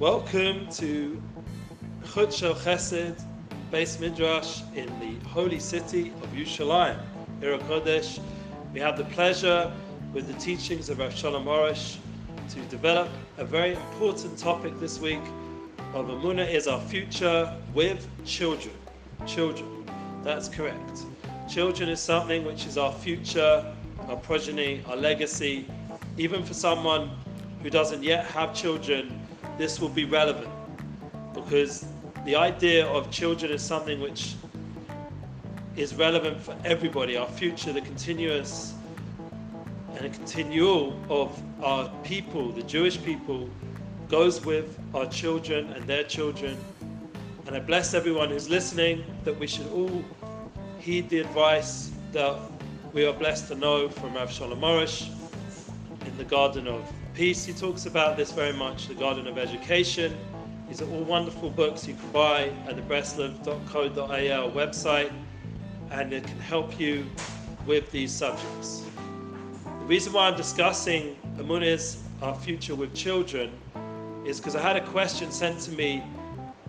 Welcome to Chut Shel Chesed Beis Midrash in the holy city of Yerushalayim, Ir Kodesh. We have the pleasure, with the teachings of Rav Shalom Arush, to develop a very important topic this week of Amunah is our future with children. Children, that's correct. Children is something which is our future, our progeny, our legacy. Even for someone who doesn't yet have children, this will be relevant because the idea of children is something which is relevant for everybody. Our future, the continuous and a continual of our people, the Jewish people, goes with our children and their children. And I bless everyone who's listening that we should all heed the advice that we are blessed to know from Rav Shalom Arush in the Garden of Peace. He talks about this very much, the Garden of Education. These are all wonderful books you can buy at the breslov.co.il website, and it can help you with these subjects. The reason why I'm discussing Amunah's Our Future with Children is because I had a question sent to me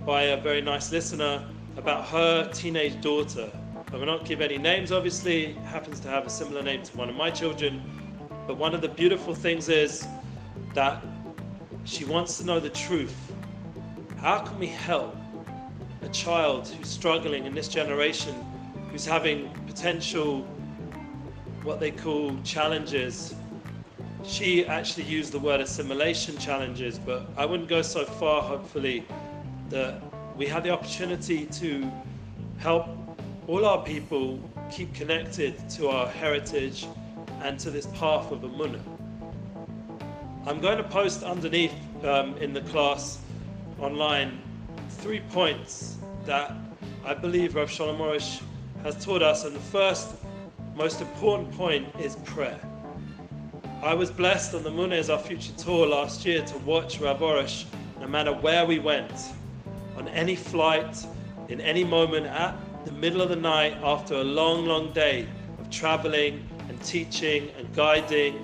by a very nice listener about her teenage daughter. I will not give any names, obviously, happens to have a similar name to one of my children. But one of the beautiful things is that she wants to know the truth. How can we help a child who's struggling in this generation, who's having potential, what they call challenges? She actually used the word assimilation challenges, but I wouldn't go so far, hopefully, that we have the opportunity to help all our people keep connected to our heritage and to this path of Amunah. I'm going to post underneath um, in the class online three points that I believe Rav Shalom Arush has taught us, and the first most important point is prayer. I was blessed on the Munah as our future tour last year to watch Rav Arush, no matter where we went, on any flight, in any moment, at the middle of the night, after a long, long day of traveling teaching and guiding,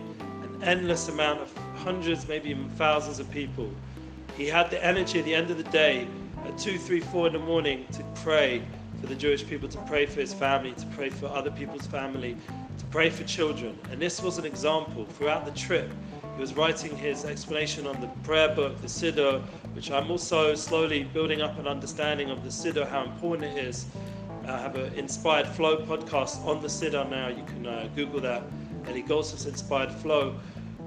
an endless amount of hundreds, maybe even thousands of people. He had the energy at the end of the day, at 2, 3, 4 in the morning, to pray for the Jewish people, to pray for his family, to pray for other people's family, to pray for children. And this was an example. Throughout the trip, he was writing his explanation on the prayer book, the Siddur, which I'm also slowly building up an understanding of the Siddur, how important it is. I have an Inspired Flow podcast on the Siddur now. You can uh, Google that. Eli Goldsmith's Inspired Flow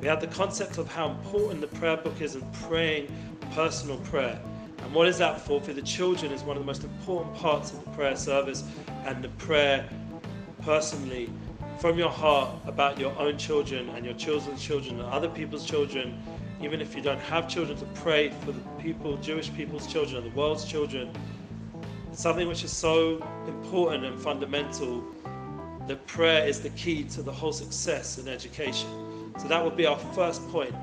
we have the concept of how important the prayer book is and praying personal prayer. And what is that for? For the children is one of the most important parts of the prayer service and the prayer personally from your heart about your own children and your children's children and other people's children, even if you don't have children, to pray for the people, Jewish people's children the world's children. Something which is so important and fundamental that prayer is the key to the whole success in education. So that would be our first point.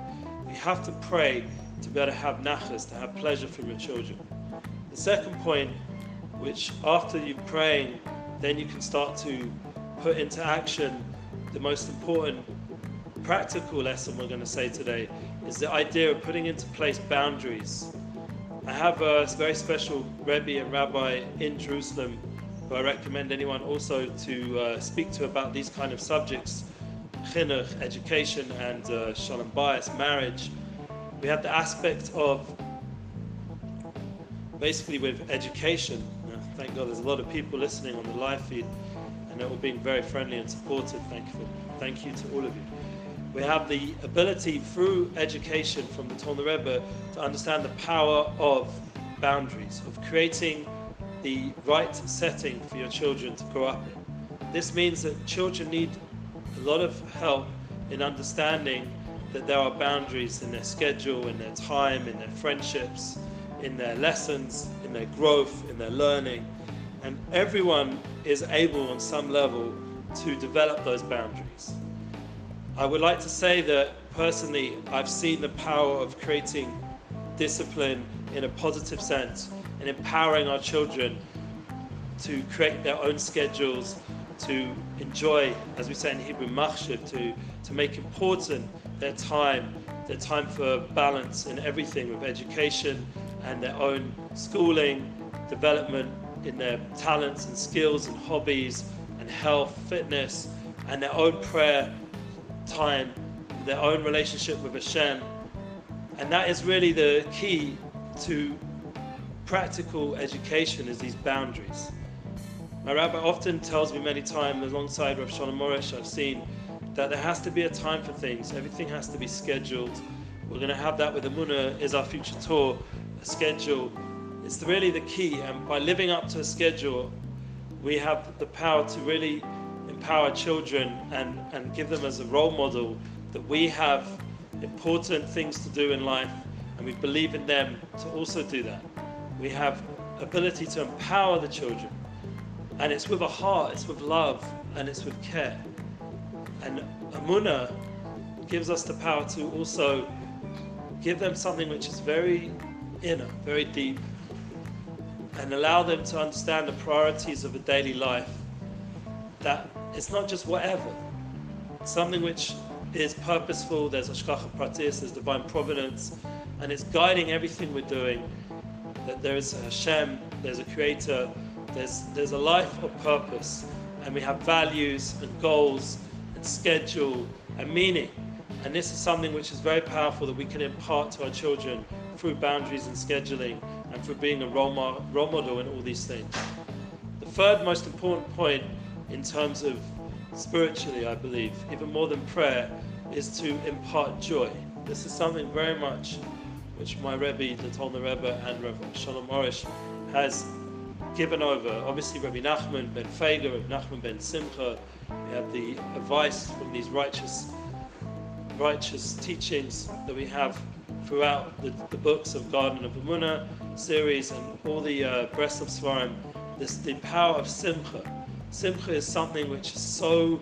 We have to pray to be able to have nachas, to have pleasure from your children. The second point, which after you praying, then you can start to put into action the most important practical lesson we're going to say today is the idea of putting into place boundaries. I have a very special Rebbe and Rabbi in Jerusalem who I recommend anyone also to uh, speak to about these kind of subjects chinuch, education, and uh, shalom bayis, marriage. We have the aspect of basically with education. Uh, thank God there's a lot of people listening on the live feed and they're all being very friendly and supportive. Thank you, for, thank you to all of you. We have the ability through education from the Tolna Rebbe to understand the power of boundaries, of creating the right setting for your children to grow up in. This means that children need a lot of help in understanding that there are boundaries in their schedule, in their time, in their friendships, in their lessons, in their growth, in their learning. And everyone is able on some level to develop those boundaries. I would like to say that personally, I've seen the power of creating discipline in a positive sense and empowering our children to create their own schedules, to enjoy, as we say in Hebrew, machshav, to, to make important their time, their time for balance in everything with education and their own schooling, development in their talents and skills and hobbies and health, fitness, and their own prayer time, their own relationship with Hashem. And that is really the key to practical education is these boundaries. My rabbi often tells me many times, alongside Rav Shalom Arush, I've seen that there has to be a time for things. Everything has to be scheduled. We're going to have that with Amunah is our future tour, a schedule. It's really the key, and by living up to a schedule, we have the power to really empower children and, and give them as a role model that we have important things to do in life and we believe in them to also do that. We have ability to empower the children and it's with a heart, it's with love, and it's with care. And Amuna gives us the power to also give them something which is very inner, very deep, and allow them to understand the priorities of a daily life. That it's not just whatever, it's something which is purposeful, there's Hashgacha Pratis, there's divine providence, and it's guiding everything we're doing. That there is a Hashem, there's a creator, there's, there's a life of purpose, and we have values and goals and schedule and meaning. And this is something which is very powerful that we can impart to our children through boundaries and scheduling and through being a role, mo- role model in all these things. The third most important point in terms of spiritually, I believe, even more than prayer, is to impart joy. This is something very much which my Rebbe, the Tolna Rebbe, and Rabbi Shalom Arush has given over. Obviously, Rabbi Nachman ben Feiga, Rabbi Nachman ben Simcha. We have the advice from these righteous, righteous teachings that we have throughout the, the books of Garden of Amunah series and all the uh, breasts of Svarim. This the power of Simcha. Simcha is something which is so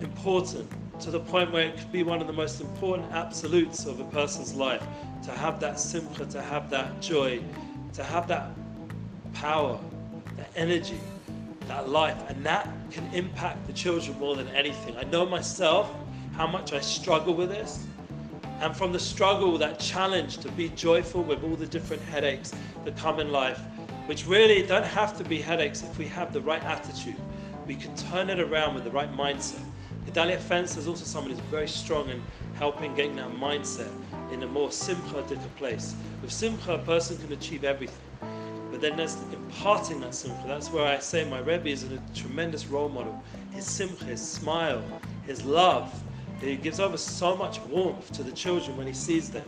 important to the point where it could be one of the most important absolutes of a person's life. To have that simcha, to have that joy, to have that power, that energy, that life, and that can impact the children more than anything. I know myself how much I struggle with this. And from the struggle, that challenge to be joyful with all the different headaches that come in life, which really don't have to be headaches if we have the right attitude. We can turn it around with the right mindset. Gedalia Fence is also someone who's very strong in helping getting that mindset in a more simcha place. With simcha, a person can achieve everything. But then there's imparting that simcha. That's where I say my Rebbe is a tremendous role model. His simcha, his smile, his love. He gives over so much warmth to the children when he sees them.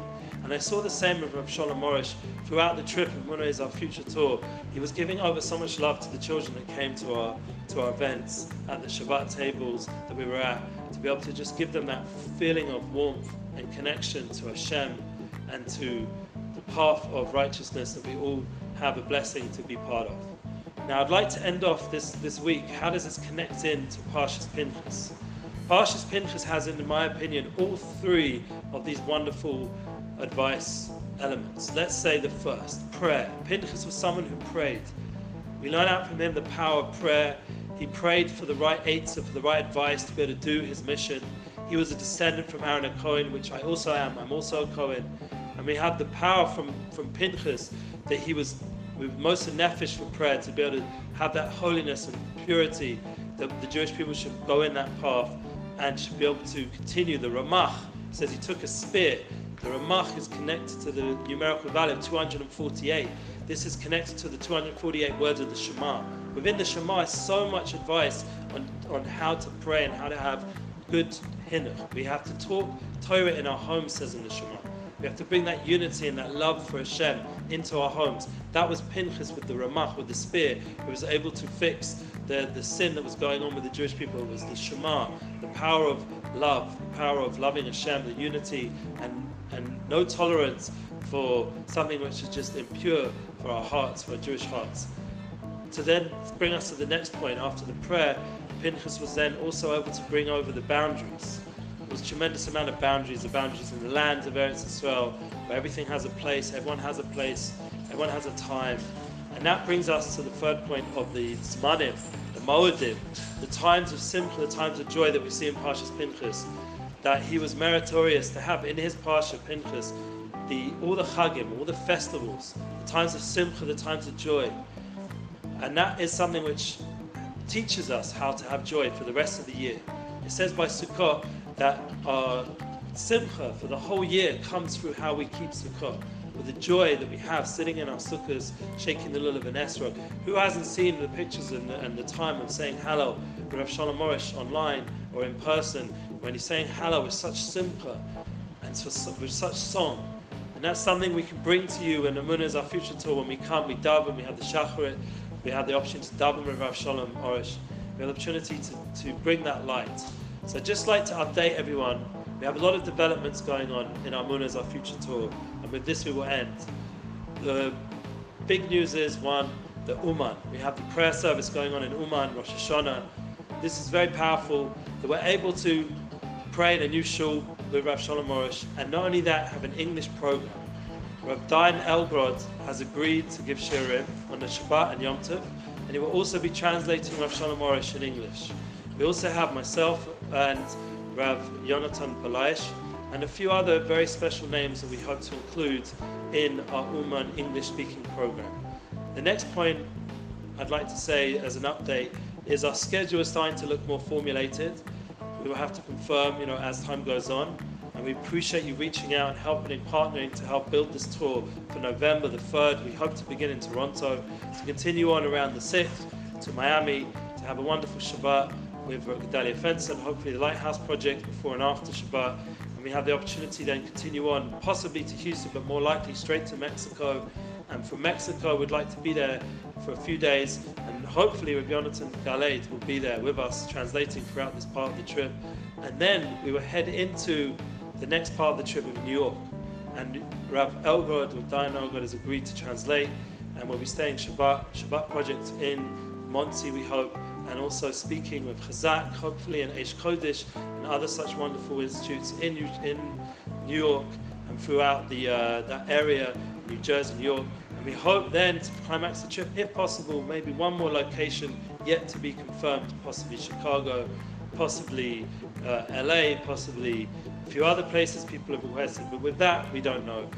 And I saw the same with Rav Shalom Arush throughout the trip of Muna is our future tour. He was giving over so much love to the children that came to our to our events at the Shabbat tables that we were at, to be able to just give them that feeling of warmth and connection to Hashem and to the path of righteousness that we all have a blessing to be part of. Now, I'd like to end off this, this week. How does this connect in to Parshas Pinchas? Parshas Pinchas has, in my opinion, all three of these wonderful advice elements. Let's say the first prayer. Pinchas was someone who prayed. We learn out from him the power of prayer. He prayed for the right answer, for the right advice to be able to do his mission. He was a descendant from Aaron a Cohen, which I also am. I'm also a Cohen. And we have the power from, from Pinchas that he was with most nefesh for prayer to be able to have that holiness and purity that the Jewish people should go in that path and should be able to continue. The Ramach says he took a spear. The Ramach is connected to the numerical value of 248. This is connected to the 248 words of the Shema. Within the Shema is so much advice on, on how to pray and how to have good hinuch. We have to talk Torah in our homes, says in the Shema. We have to bring that unity and that love for Hashem into our homes. That was Pinchas with the Ramach, with the spear, who was able to fix the, the sin that was going on with the Jewish people. It was the Shema, the power of love, the power of loving Hashem, the unity, and, and no tolerance for something which is just impure for our hearts, for our Jewish hearts. To then bring us to the next point after the prayer, Pinchas was then also able to bring over the boundaries was a tremendous amount of boundaries, the boundaries in the land of Eretz Israel, where everything has a place, everyone has a place, everyone has a time. And that brings us to the third point of the Zmanim, the Moedim, the times of simcha, the times of joy that we see in Parshas Pinchas. That he was meritorious to have in his parsha Pinchas the all the chagim, all the festivals, the times of simcha, the times of joy, and that is something which teaches us how to have joy for the rest of the year. It says by Sukkot that our simcha for the whole year comes through how we keep Sukkot with the joy that we have sitting in our sukkahs, shaking the lulav and esrog. Who hasn't seen the pictures and the, and the time of saying hello with Rav Shalom Arush online or in person when he's saying hello with such simcha and with such song? And that's something we can bring to you and Amunah is our future tour when we come, we and we have the shacharit, we have the option to dub with Rav Shalom Arush. We have the opportunity to, to bring that light. So I'd just like to update everyone. We have a lot of developments going on in Amunah as our future tour. And with this we will end. The big news is one, the Uman. We have the prayer service going on in Uman, Rosh Hashanah. This is very powerful that we're able to pray in a new shul with Rav Shalom Arush, and not only that, have an English program. Rav Dayan Elgrod has agreed to give shiurim on the Shabbat and Yom Tov, and he will also be translating Rav Shalom Arush in English. We also have myself and Rav Yonatan Palayesh, and a few other very special names that we hope to include in our Uman English speaking program. The next point I'd like to say as an update is our schedule is starting to look more formulated. We will have to confirm, you know, as time goes on. And we appreciate you reaching out and helping and partnering to help build this tour for November the 3rd. We hope to begin in Toronto, to continue on around the 6th to Miami, to have a wonderful Shabbat with Gedalia Fenson, hopefully the Lighthouse Project before and after Shabbat. And we have the opportunity then continue on, possibly to Houston, but more likely straight to Mexico. And from Mexico, we'd like to be there for a few days, and hopefully with Jonathan Galate will be there with us, translating throughout this part of the trip. And then we will head into the next part of the trip in New York. And Rav Elgrod or Dayan Elgrod has agreed to translate, and we'll be staying Shabbat, Shabbat Project in Monsey, we hope, and also speaking with Chazak, hopefully, and Aish Kodesh, and other such wonderful institutes in, in New York and throughout the, uh, that area, New Jersey, New York. And we hope then to climax the trip, if possible, maybe one more location yet to be confirmed, possibly Chicago, possibly uh, LA, possibly a few other places people have requested, but with that, we don't know.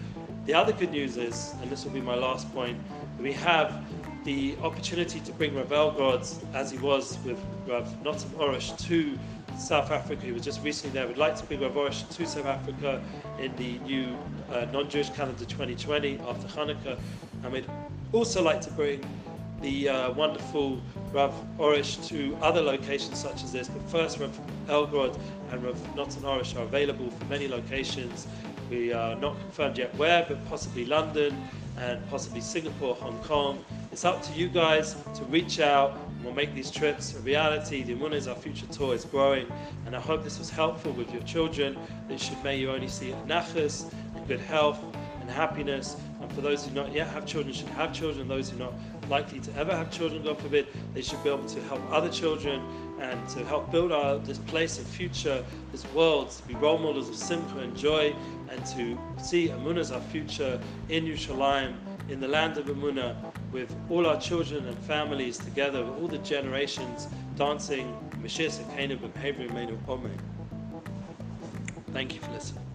The other good news is, and this will be my last point, we have the opportunity to bring Rav Elgrod, as he was with Rav Notam to South Africa. He was just recently there. We'd like to bring Rav Arush to South Africa in the new uh, non-Jewish calendar 2020 after Hanukkah. And we'd also like to bring the uh, wonderful Rav Arush to other locations such as this. But first, Rav Elgrod and Rav Notan Arush are available for many locations. We are not confirmed yet where, but possibly London and possibly Singapore, Hong Kong. It's up to you guys to reach out and we'll make these trips a reality. The is our future tour, is growing, and I hope this was helpful with your children. It should may you only see nachas and good health and happiness. And for those who not yet have children, should have children. Those who are not likely to ever have children, God forbid, they should be able to help other children and to help build our this place of future, this world, to be role models of simcha and joy, and to see Amunah as our future in Yerushalayim, in the land of Amunah, with all our children and families together, with all the generations dancing. Thank you for listening.